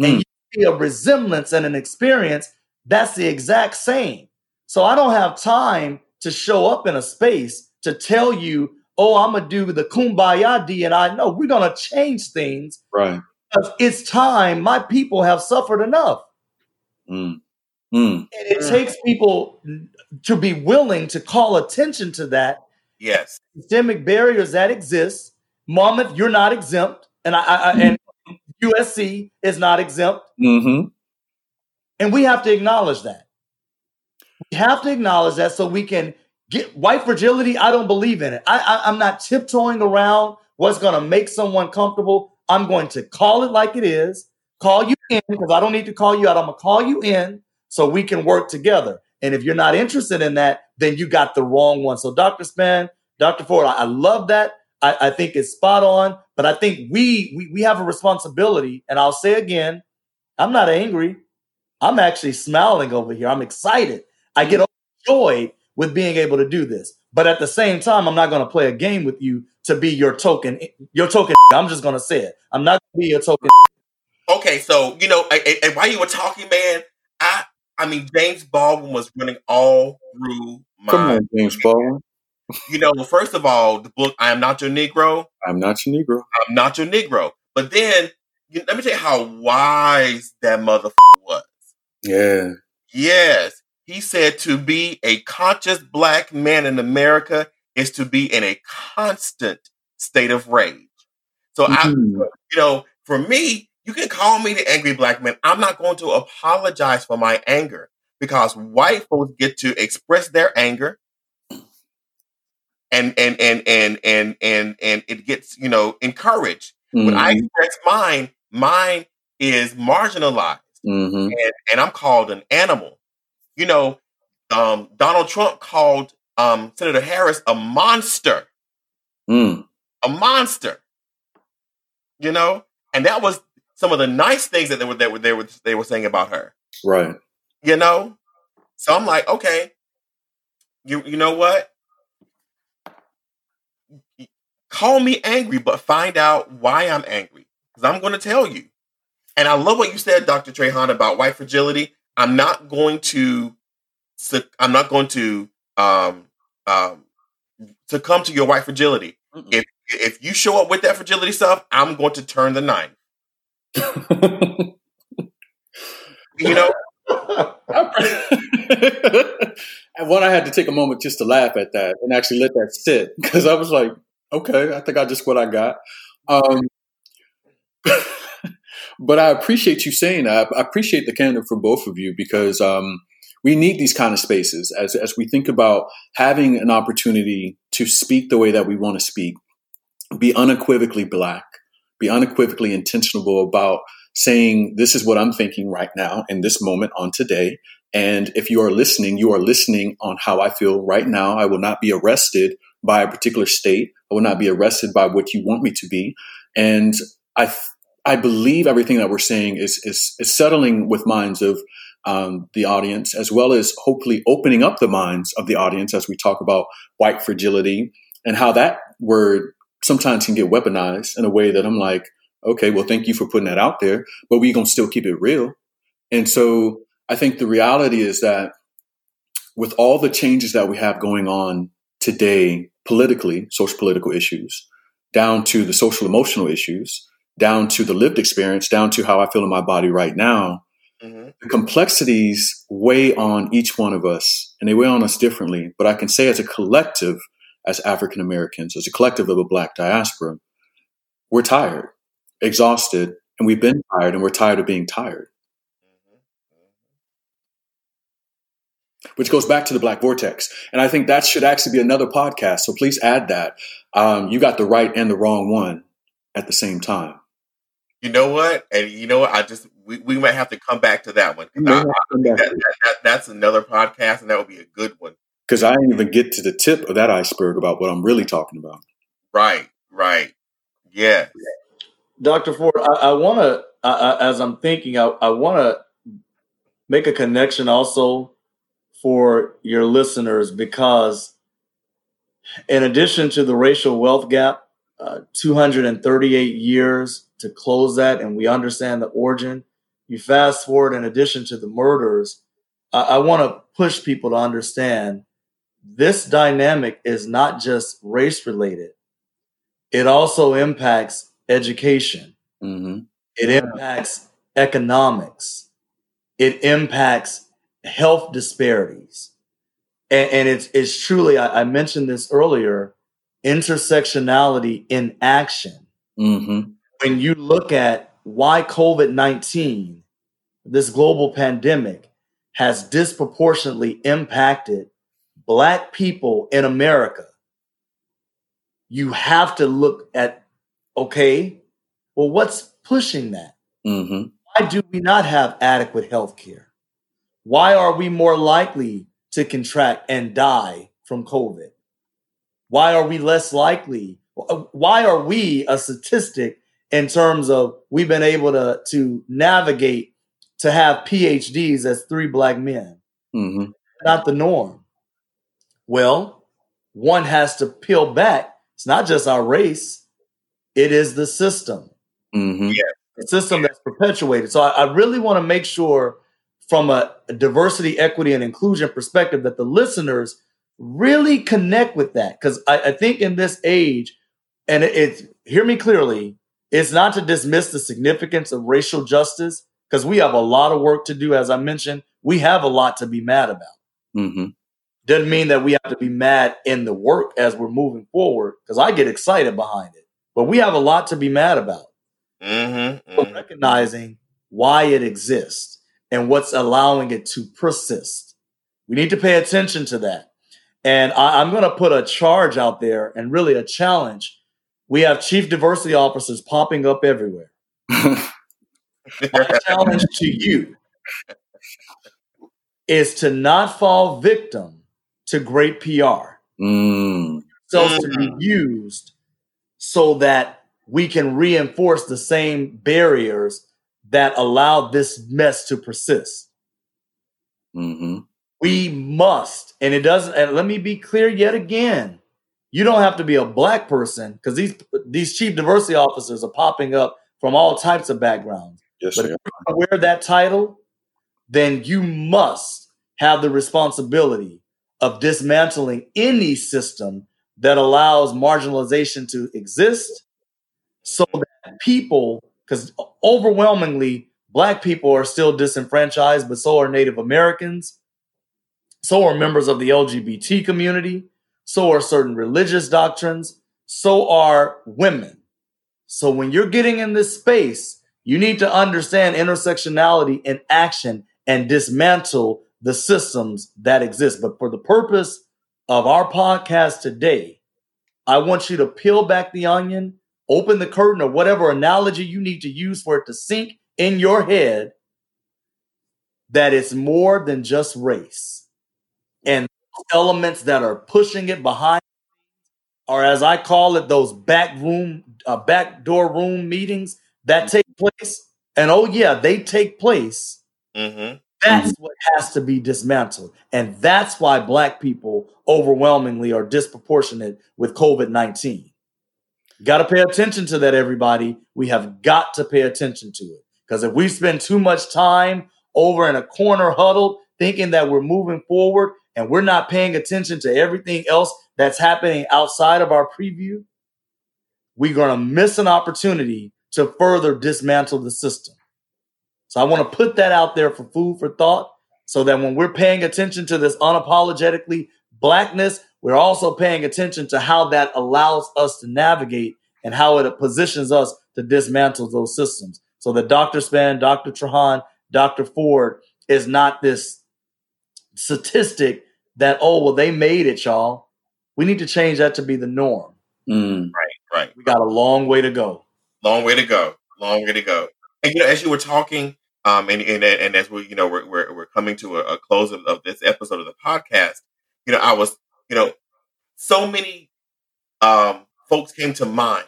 mm. and hmm. you see a resemblance and an experience that's the exact same. So I don't have time to show up in a space to tell you, oh, I'm gonna do the kumbaya D and I know we're gonna change things. Right. Because it's time. My people have suffered enough. Mm. Mm. And it mm. takes people to be willing to call attention to that. Yes. Systemic barriers that exist. Monmouth, you're not exempt and I, I and USC is not exempt. Mm-hmm. And we have to acknowledge that. We have to acknowledge that so we can get white fragility. I don't believe in it. I, I, I'm not tiptoeing around what's going to make someone comfortable. I'm going to call it like it is. Call you in because I don't need to call you out. I'm gonna call you in so we can work together. And if you're not interested in that, then you got the wrong one. So, Dr. Spann, Dr. Ford, I, I love that. I, I, think it's spot on. But I think we, we we have a responsibility. And I'll say again, I'm not angry. I'm actually smiling over here. I'm excited. I get overjoyed with being able to do this. But at the same time, I'm not going to play a game with you to be your token. Your token. I'm just going to say it. I'm not going to be your token. Okay, so you know, and while you were talking, man, I I mean, James Baldwin was running all through my. Come on, James Baldwin you know, first of all, the book "I Am Not Your Negro." I'm not your Negro. I'm not your Negro. But then, you, let me tell you how wise that motherfucker was. Yeah. Yes, he said to be a conscious black man in America is to be in a constant state of rage. So mm-hmm. I, you know, for me, you can call me the angry black man. I'm not going to apologize for my anger because white folks get to express their anger and and and and and and and it gets you know encouraged. Mm-hmm. When I mm-hmm. express mine, mine is marginalized, mm-hmm. and, and I'm called an animal. You know, um, Donald Trump called um, Senator Harris a monster, mm. a monster. You know, and that was some of the nice things that they were they were they were they were saying about her. Right. You know, so I'm like, okay, you you know what? Call me angry, but find out why I'm angry. Because I'm going to tell you. And I love what you said, Dr. Trahan, about white fragility. I'm not going to I'm not going to um, um, succumb to your white fragility. Mm-mm. If if you show up with that fragility stuff, I'm going to turn the knife. [LAUGHS] you know. and [LAUGHS] one, I had to take a moment just to laugh at that and actually let that sit because I was like, okay, I think I just what I got. Um, [LAUGHS] but I appreciate you saying that. I appreciate the candor from both of you because um, we need these kind of spaces as as we think about having an opportunity to speak the way that we want to speak. be unequivocally black, be unequivocally intentional about saying, this is what I'm thinking right now in this moment on today. And if you are listening, you are listening on how I feel right now. I will not be arrested by a particular state. I will not be arrested by what you want me to be. And I, I believe everything that we're saying is, is, is settling with minds of um, the audience, as well as hopefully opening up the minds of the audience as we talk about white fragility and how that word sometimes can get weaponized in a way that I'm like, okay, well, thank you for putting that out there, but we're gonna still keep it real. And so I think the reality is that with all the changes that we have going on today, politically, social political issues, down to the social emotional issues, down to the lived experience, down to how I feel in my body right now, mm-hmm. the complexities weigh on each one of us and they weigh on us differently. But I can say as a collective, as African Americans, as a collective of a black diaspora, we're tired, exhausted, and we've been tired and we're tired of being tired. Which goes back to the Black Vortex. And I think that should actually be another podcast. So please add that. Um, you got the right and the wrong one at the same time. You know what? And you know what? I just we, we might have to come back to that one. I, I that, that, that, that's another podcast, and that would be a good one. Because I didn't even get to the tip of that iceberg about what I'm really talking about. Right, right. Yeah. Dr. Ford, I, I want to, as I'm thinking, I, I want to make a connection also for your listeners because, in addition to the racial wealth gap, uh, 238 years to close that, and we understand the origin. You fast forward, in addition to the murders, I, I want to push people to understand this dynamic is not just race related, it also impacts education, mm-hmm. it impacts economics, it impacts health disparities. And, and it's, it's truly, I, I, mentioned this earlier, intersectionality in action. Mm-hmm. When you look at why COVID 19, this global pandemic, has disproportionately impacted black people in America, you have to look at okay, well, what's pushing that? Mm-hmm. Why do we not have adequate health care? Why are we more likely to contract and die from COVID? Why are we less likely? Why are we a statistic in terms of we've been able to, to navigate to have PhDs as three black men? Mm-hmm. Not the norm. Well, one has to peel back. It's not just our race, it is the system. Mm-hmm. Yeah. The system that's perpetuated. So I, I really want to make sure, from a, a diversity, equity, and inclusion perspective, that the listeners really connect with that. Because I, I, think in this age, and it's it, hear me clearly, it's not to dismiss the significance of racial justice, because we have a lot of work to do. As I mentioned, we have a lot to be mad about. Mm-hmm. Doesn't mean that we have to be mad in the work as we're moving forward, because I get excited behind it. But we have a lot to be mad about. Mm-hmm, mm-hmm. Recognizing why it exists and what's allowing it to persist. We need to pay attention to that. And I, I'm going to put a charge out there and really a challenge. We have chief diversity officers popping up everywhere. [LAUGHS] My challenge to you is to not fall victim to great PR. Mm. So to be used so that we can reinforce the same barriers that allow this mess to persist. Mm-hmm. We must, and it doesn't. And let me be clear yet again: you don't have to be a black person because these these chief diversity officers are popping up from all types of backgrounds. Yes, but if you wear that title, then you must have the responsibility of dismantling any system that allows marginalization to exist so that people, because overwhelmingly black people are still disenfranchised, but so are Native Americans, so are members of the LGBT community, so are certain religious doctrines, so are women. So when you're getting in this space, you need to understand intersectionality in action and dismantle the systems that exist. But for the purpose of our podcast today, I want you to peel back the onion, open the curtain, or whatever analogy you need to use for it to sink in your head that it's more than just race. And elements that are pushing it behind or as I call it, those back room, uh, back door room meetings that take place. And oh yeah, they take place. Mm-hmm. That's mm-hmm. what has to be dismantled, and that's why Black people overwhelmingly are disproportionate with COVID nineteen. Got to pay attention to that, everybody. We have got to pay attention to it because if we spend too much time over in a corner huddled thinking that we're moving forward and we're not paying attention to everything else that's happening outside of our preview, we're going to miss an opportunity to further dismantle the system. So I want to put that out there for food for thought so that when we're paying attention to this unapologetically blackness, we're also paying attention to how that allows us to navigate and how it positions us to dismantle those systems. So that Dr. Spann, Dr. Trahan, Dr. Ford is not this statistic that, oh, well, they made it, y'all. We need to change that to be the norm. Mm. Right, right. We got a long way to go. Long way to go. Long way to go. And you know, as you were talking, um, and and, and as we, you know, we're we're, we're coming to a, a close of, of, this episode of the podcast. You know, I was, you know, so many um, folks came to mind.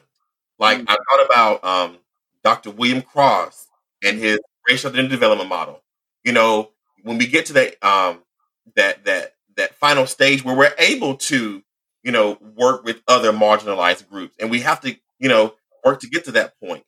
Like mm. I thought about um, Dr. William Cross and his racial identity development model. You know, when we get to that um, that that that final stage where we're able to, you know, work with other marginalized groups, and we have to, you know, work to get to that point.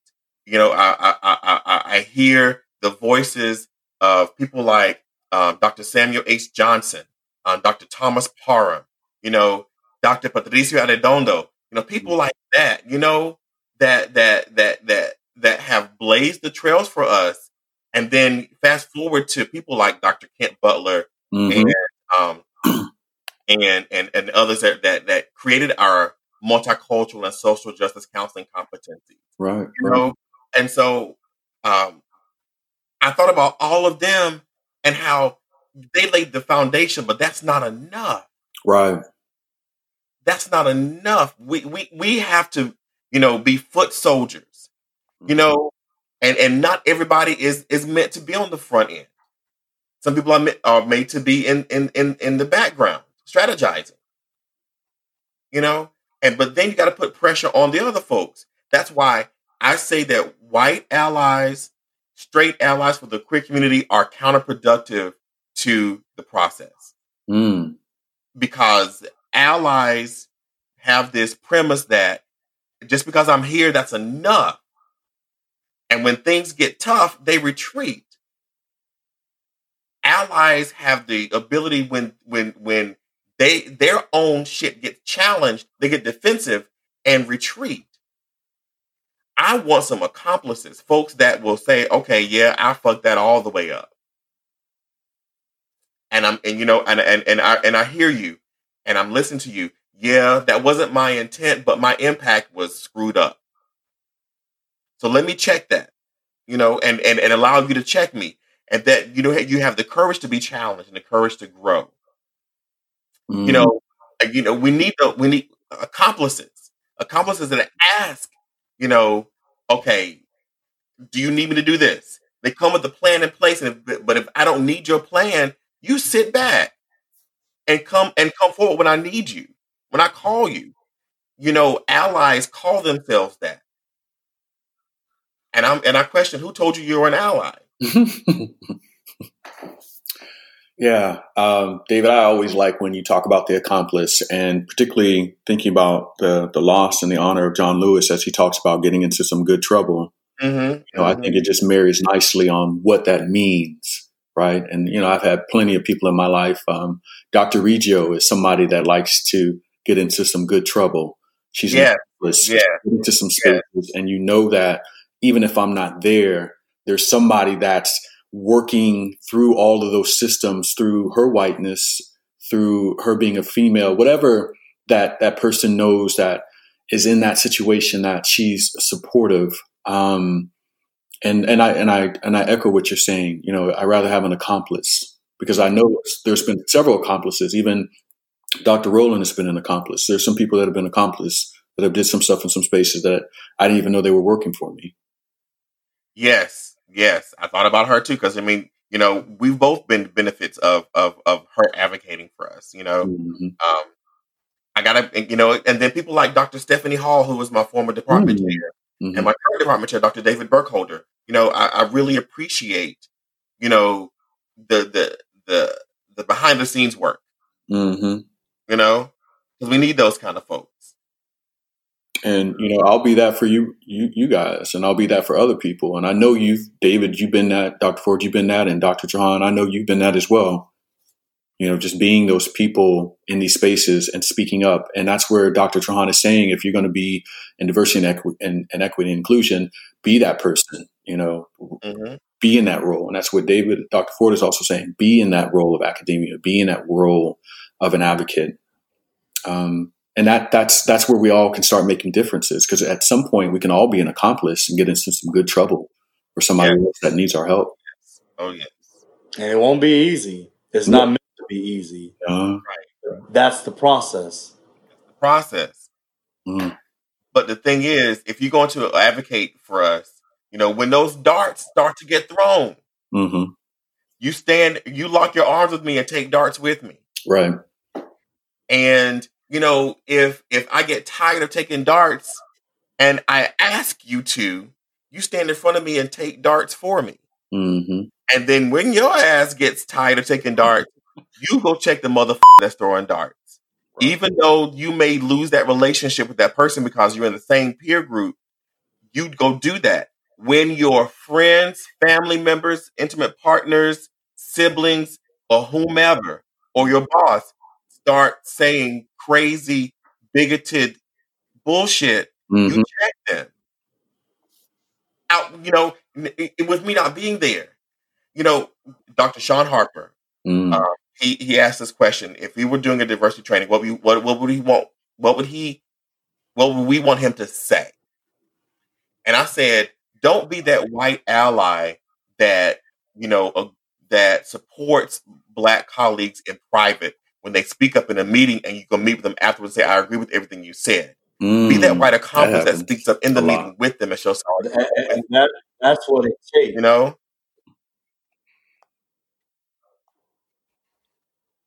You know, I I I, I hear the voices of people like um, Dr. Samuel H. Johnson, um, Dr. Thomas Parham, you know, Dr. Patricia Arredondo, you know, people like that, you know, that that that that that have blazed the trails for us. And then fast forward to people like Dr. Kent Butler mm-hmm. and um, and and and others that that, that created our multicultural and social justice counseling competency. Right. You right. know, and so um, I thought about all of them and how they laid the foundation, but that's not enough. Right. That's not enough. We we we have to, you know, be foot soldiers. You know, and and not everybody is is meant to be on the front end. Some people are, are made to be in, in, in, in the background, strategizing. You know? And but then you got to put pressure on the other folks. That's why I say that white allies, straight allies for the queer community are counterproductive to the process. Mm. Because allies have this premise that just because I'm here, that's enough. And when things get tough, they retreat allies have the ability when when when they their own shit gets challenged, they get defensive and retreat. I want some accomplices, folks that will say, "Okay, yeah, I fucked that all the way up," and I'm and you know and and and I and I hear you, and I'm listening to you. Yeah, that wasn't my intent, but my impact was screwed up. So let me check that, you know, and and and allow you to check me and that you know you have the courage to be challenged and the courage to grow. Mm. You know, you know we need the, we need accomplices, accomplices that ask, you know, okay, do you need me to do this? They come with the plan in place, and if, but if I don't need your plan, you sit back and come and come forward when I need you, when I call you. You know, allies call themselves that. And I'm and I question who told you you're an ally? [LAUGHS] yeah, um, David, I always like when you talk about the accomplice, and particularly thinking about the the loss and the honor of John Lewis as he talks about getting into some good trouble. Mm-hmm. You know, mm-hmm. I think it just marries nicely on what that means, right? And you know, I've had plenty of people in my life. Um, Dr. Regio is somebody that likes to get into some good trouble. She's yeah, yeah. into some spaces, yeah. and you know that even if I'm not there, there's somebody that's working through all of those systems through her whiteness through her being a female whatever that that person knows that is in that situation that she's supportive um, and and I and I and I echo what you're saying you know I rather have an accomplice because I know there's been several accomplices even Dr. Rowland has been an accomplice. There's some people that have been accomplices that have did some stuff in some spaces that I didn't even know they were working for me. Yes, yes, I thought about her too because I mean, you know, we've both been benefits of of of her advocating for us. You know, Mm-hmm. um, I gotta, you know, and then people like Dr. Stephanie Hall, who was my former department Mm. chair, Mhm. and my current department chair, Dr. David Burkholder. You know, I, I really appreciate, you know, the the the the behind the scenes work. hmm You know, because we need those kind of folks. And you know, I'll be that for you, you, you guys, and I'll be that for other people. And I know you, David, you've been that. Dr. Ford, you've been that, and Dr. Trahan, I know you've been that as well. You know, just being those people in these spaces and speaking up, and that's where Dr. Trahan is saying, if you're going to be in diversity and, equi- and, and equity and inclusion, be that person. You know, hmm be in that role. And that's what David, Dr. Ford is also saying, be in that role of academia, be in that role of an advocate. Um, and that, that's, that's where we all can start making differences. Cause at some point we can all be an accomplice and get into some good trouble for somebody Yeah. else that needs our help. Oh yes, And it won't be easy. It's not meant to be easy. Uh, That's the process. the process. mm, But the thing is, if you're going to advocate for us, you know, when those darts start to get thrown, hmm you stand, you lock your arms with me and take darts with me. Right. And you know, if if I get tired of taking darts and I ask you to, you stand in front of me and take darts for me. hmm And then when your ass gets tired of taking darts, you go check the motherfucker that's throwing darts. Even though you may lose that relationship with that person because you're in the same peer group, you'd go do that. When your friends, family members, intimate partners, siblings, or whomever, or your boss start saying crazy, bigoted bullshit, hmm you check them. Out, you know, it, it- with me not being there. You know, Dr. Shaun Harper, mm uh, he he asked this question: If we were doing a diversity training, what we what what would he want? What would he? What would we want him to say? And I said, don't be that white ally that you know uh, that supports black colleagues in private when they speak up in a meeting, and you go meet with them afterwards. and Say, I agree with everything you said. Be that mm. white accomplice that, happens speaks up in the a lot. meeting with them and shows And, solidarity. and- and that, that's what it them, takes. You know,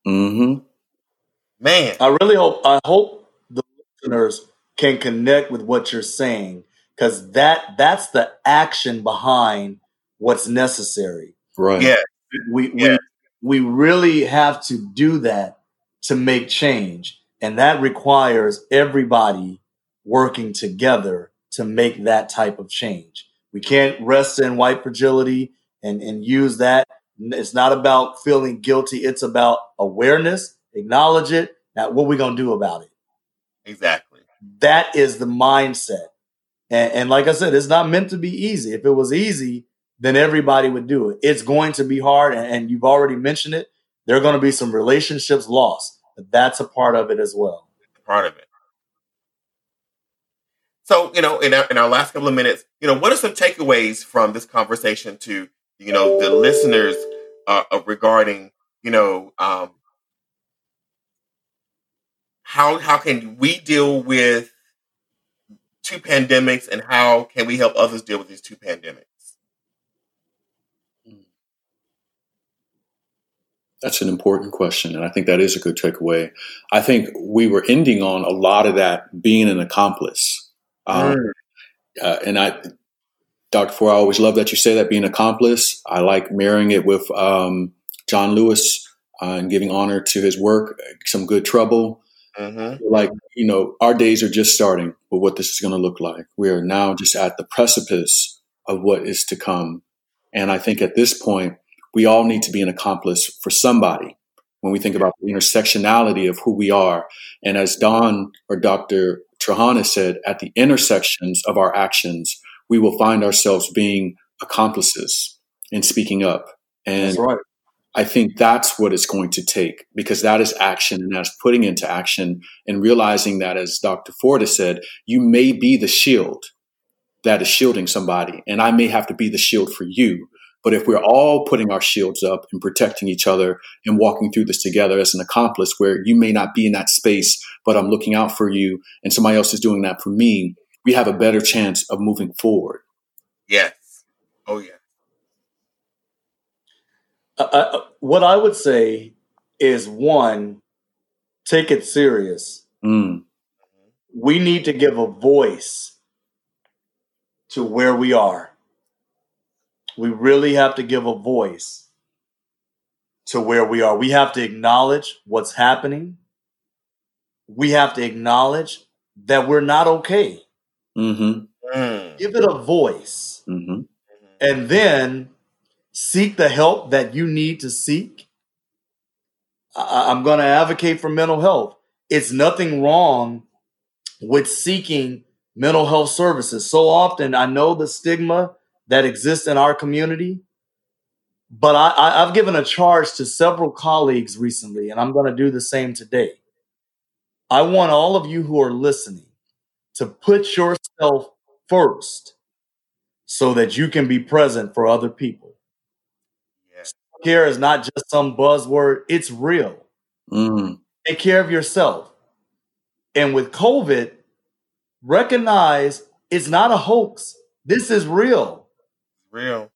Mm-hmm. man. I really hope I hope the listeners can connect with what you're saying because that that's the action behind what's necessary. Right. Yeah, We Yeah. we we really have to do that to make change, and that requires everybody working together to make that type of change. We can't rest in white fragility and and use that. It's not about feeling guilty. It's about awareness. Acknowledge it. Now, what we gonna do about it? exactly. That is the mindset. And, and like I said, it's not meant to be easy. If it was easy, then everybody would do it. It's going to be hard, and, and you've already mentioned it. There are going to be some relationships lost, but that's a part of it as well. part of it. So, you know, in our, in our last couple of minutes, you know, what are some takeaways from this conversation to, you know, the listeners uh, regarding, you know, um, how how can we deal with two pandemics and how can we help others deal with these two pandemics? That's an important question, and I think that is a good takeaway. I think we were ending on a lot of that being an accomplice, um, uh, and I, Dr. Ford, I always love that you say that being an accomplice. I like marrying it with um, John Lewis uh, and giving honor to his work. Some good trouble, Mm-hmm. like you know, our days are just starting with what this is going to look like. We are now just at the precipice of what is to come, and I think at this point we all need to be an accomplice for somebody when we think about the intersectionality of who we are. And as Don or Dr. Trahana said, at the intersections of our actions, we will find ourselves being accomplices in speaking up. And That's right. I think that's what it's going to take because that is action and that's putting into action and realizing that, as Dr. Ford has said, you may be the shield that is shielding somebody, and I may have to be the shield for you. But if we're all putting our shields up and protecting each other and walking through this together as an accomplice, where you may not be in that space, but I'm looking out for you and somebody else is doing that for me, we have a better chance of moving forward. Yes. Oh, yeah. Uh, what I would say is one, take it serious. Mm. We need to give a voice to where we are. We really have to give a voice to where we are. We have to acknowledge what's happening. We have to acknowledge that we're not okay. Mm-hmm. Mm. Give it a voice. Mm-hmm. And then seek the help that you need to seek. I- I'm going to advocate for mental health. It's nothing wrong with seeking mental health services. So often, I know the stigma that exists in our community, but I, I, I've given a charge to several colleagues recently, and I'm going to do the same today. I want all of you who are listening to put yourself first so that you can be present for other people. Yes. Care is not just some buzzword, it's real. Mm. Take care of yourself. And with COVID, recognize it's not a hoax. This is real. Real.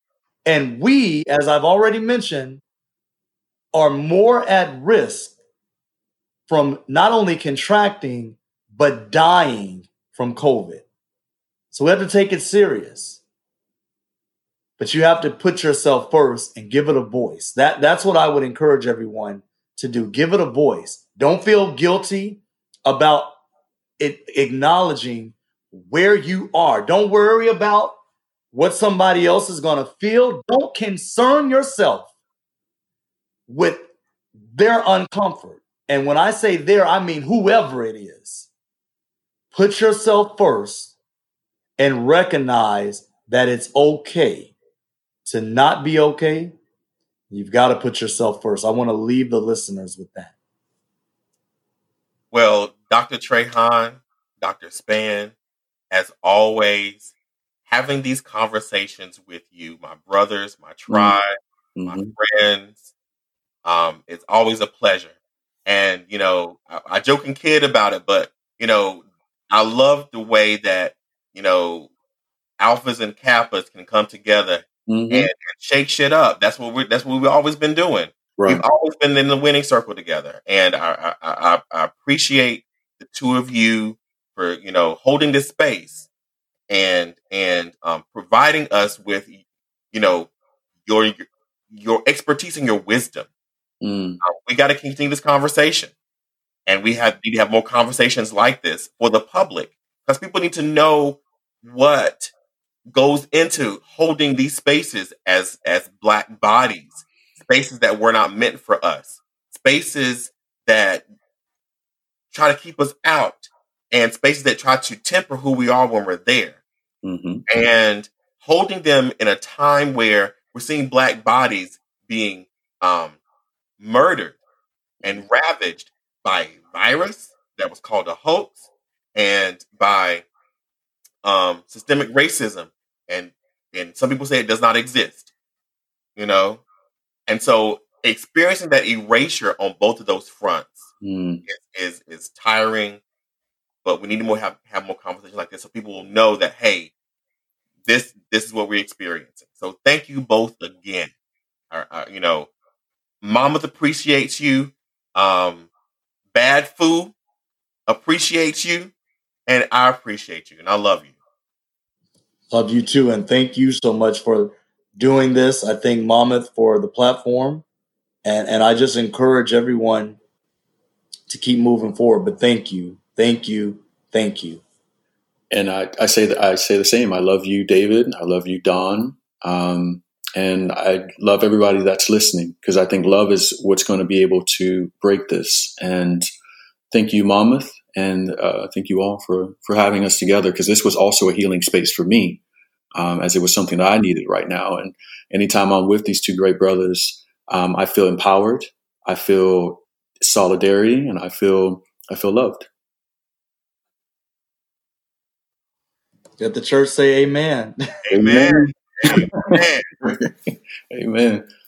And we, as I've already mentioned, are more at risk from not only contracting, but dying from COVID. So we have to take it serious. But you have to put yourself first and give it a voice. That, that's what I would encourage everyone to do. Give it a voice. Don't feel guilty about it acknowledging where you are. Don't worry about what somebody else is going to feel. Don't concern yourself with their uncomfort. And when I say there, I mean whoever it is. Put yourself first and recognize that it's okay to not be okay. You've got to put yourself first. I want to leave the listeners with that. Well, Dr. Trahan, Dr. Spann, as always, having these conversations with you, my brothers, my tribe, my Mhm. friends, um, it's always a pleasure. And, you know, I, I joke and kid about it, but, you know, I love the way that, you know, alphas and kappas can come together Mhm. and, and shake shit up. That's what we that's what we've always been doing. Right. We've always been in the winning circle together, and I, I, I, I appreciate the two of you for you know holding this space and and um, providing us with you know your your expertise and your wisdom. Mm. Uh, we got to continue this conversation, and we have need to have more conversations like this for the public because people need to know what goes into holding these spaces as as black bodies spaces that were not meant for us spaces that try to keep us out and spaces that try to temper who we are when we're there Mhm. and holding them in a time where we're seeing black bodies being um, murdered and ravaged by a virus that was called a hoax and by um, systemic racism and and some people say it does not exist you know and so experiencing that erasure on both of those fronts Mm. is is, is tiring but we need to more have, have more conversations like this so people will know that hey this this is what we're experiencing so thank you both again Our- our- you know mama appreciates you um bad food appreciates you and i appreciate you and i love you Love you too. And thank you so much for doing this. I thank Monmouth for the platform. And, and I just encourage everyone to keep moving forward. But thank you. Thank you. Thank you. And I, I say that I say the same. I love you, David. I love you, Don. Um, and I love everybody that's listening because I think love is what's going to be able to break this. And thank you, Monmouth, and uh, thank you all for for having us together because this was also a healing space for me, um, as it was something that I needed right now. And anytime I'm with these two great brothers, um, I feel empowered. I feel solidarity, and I feel I feel loved. Let the church say amen. amen Amen. Amen. [LAUGHS]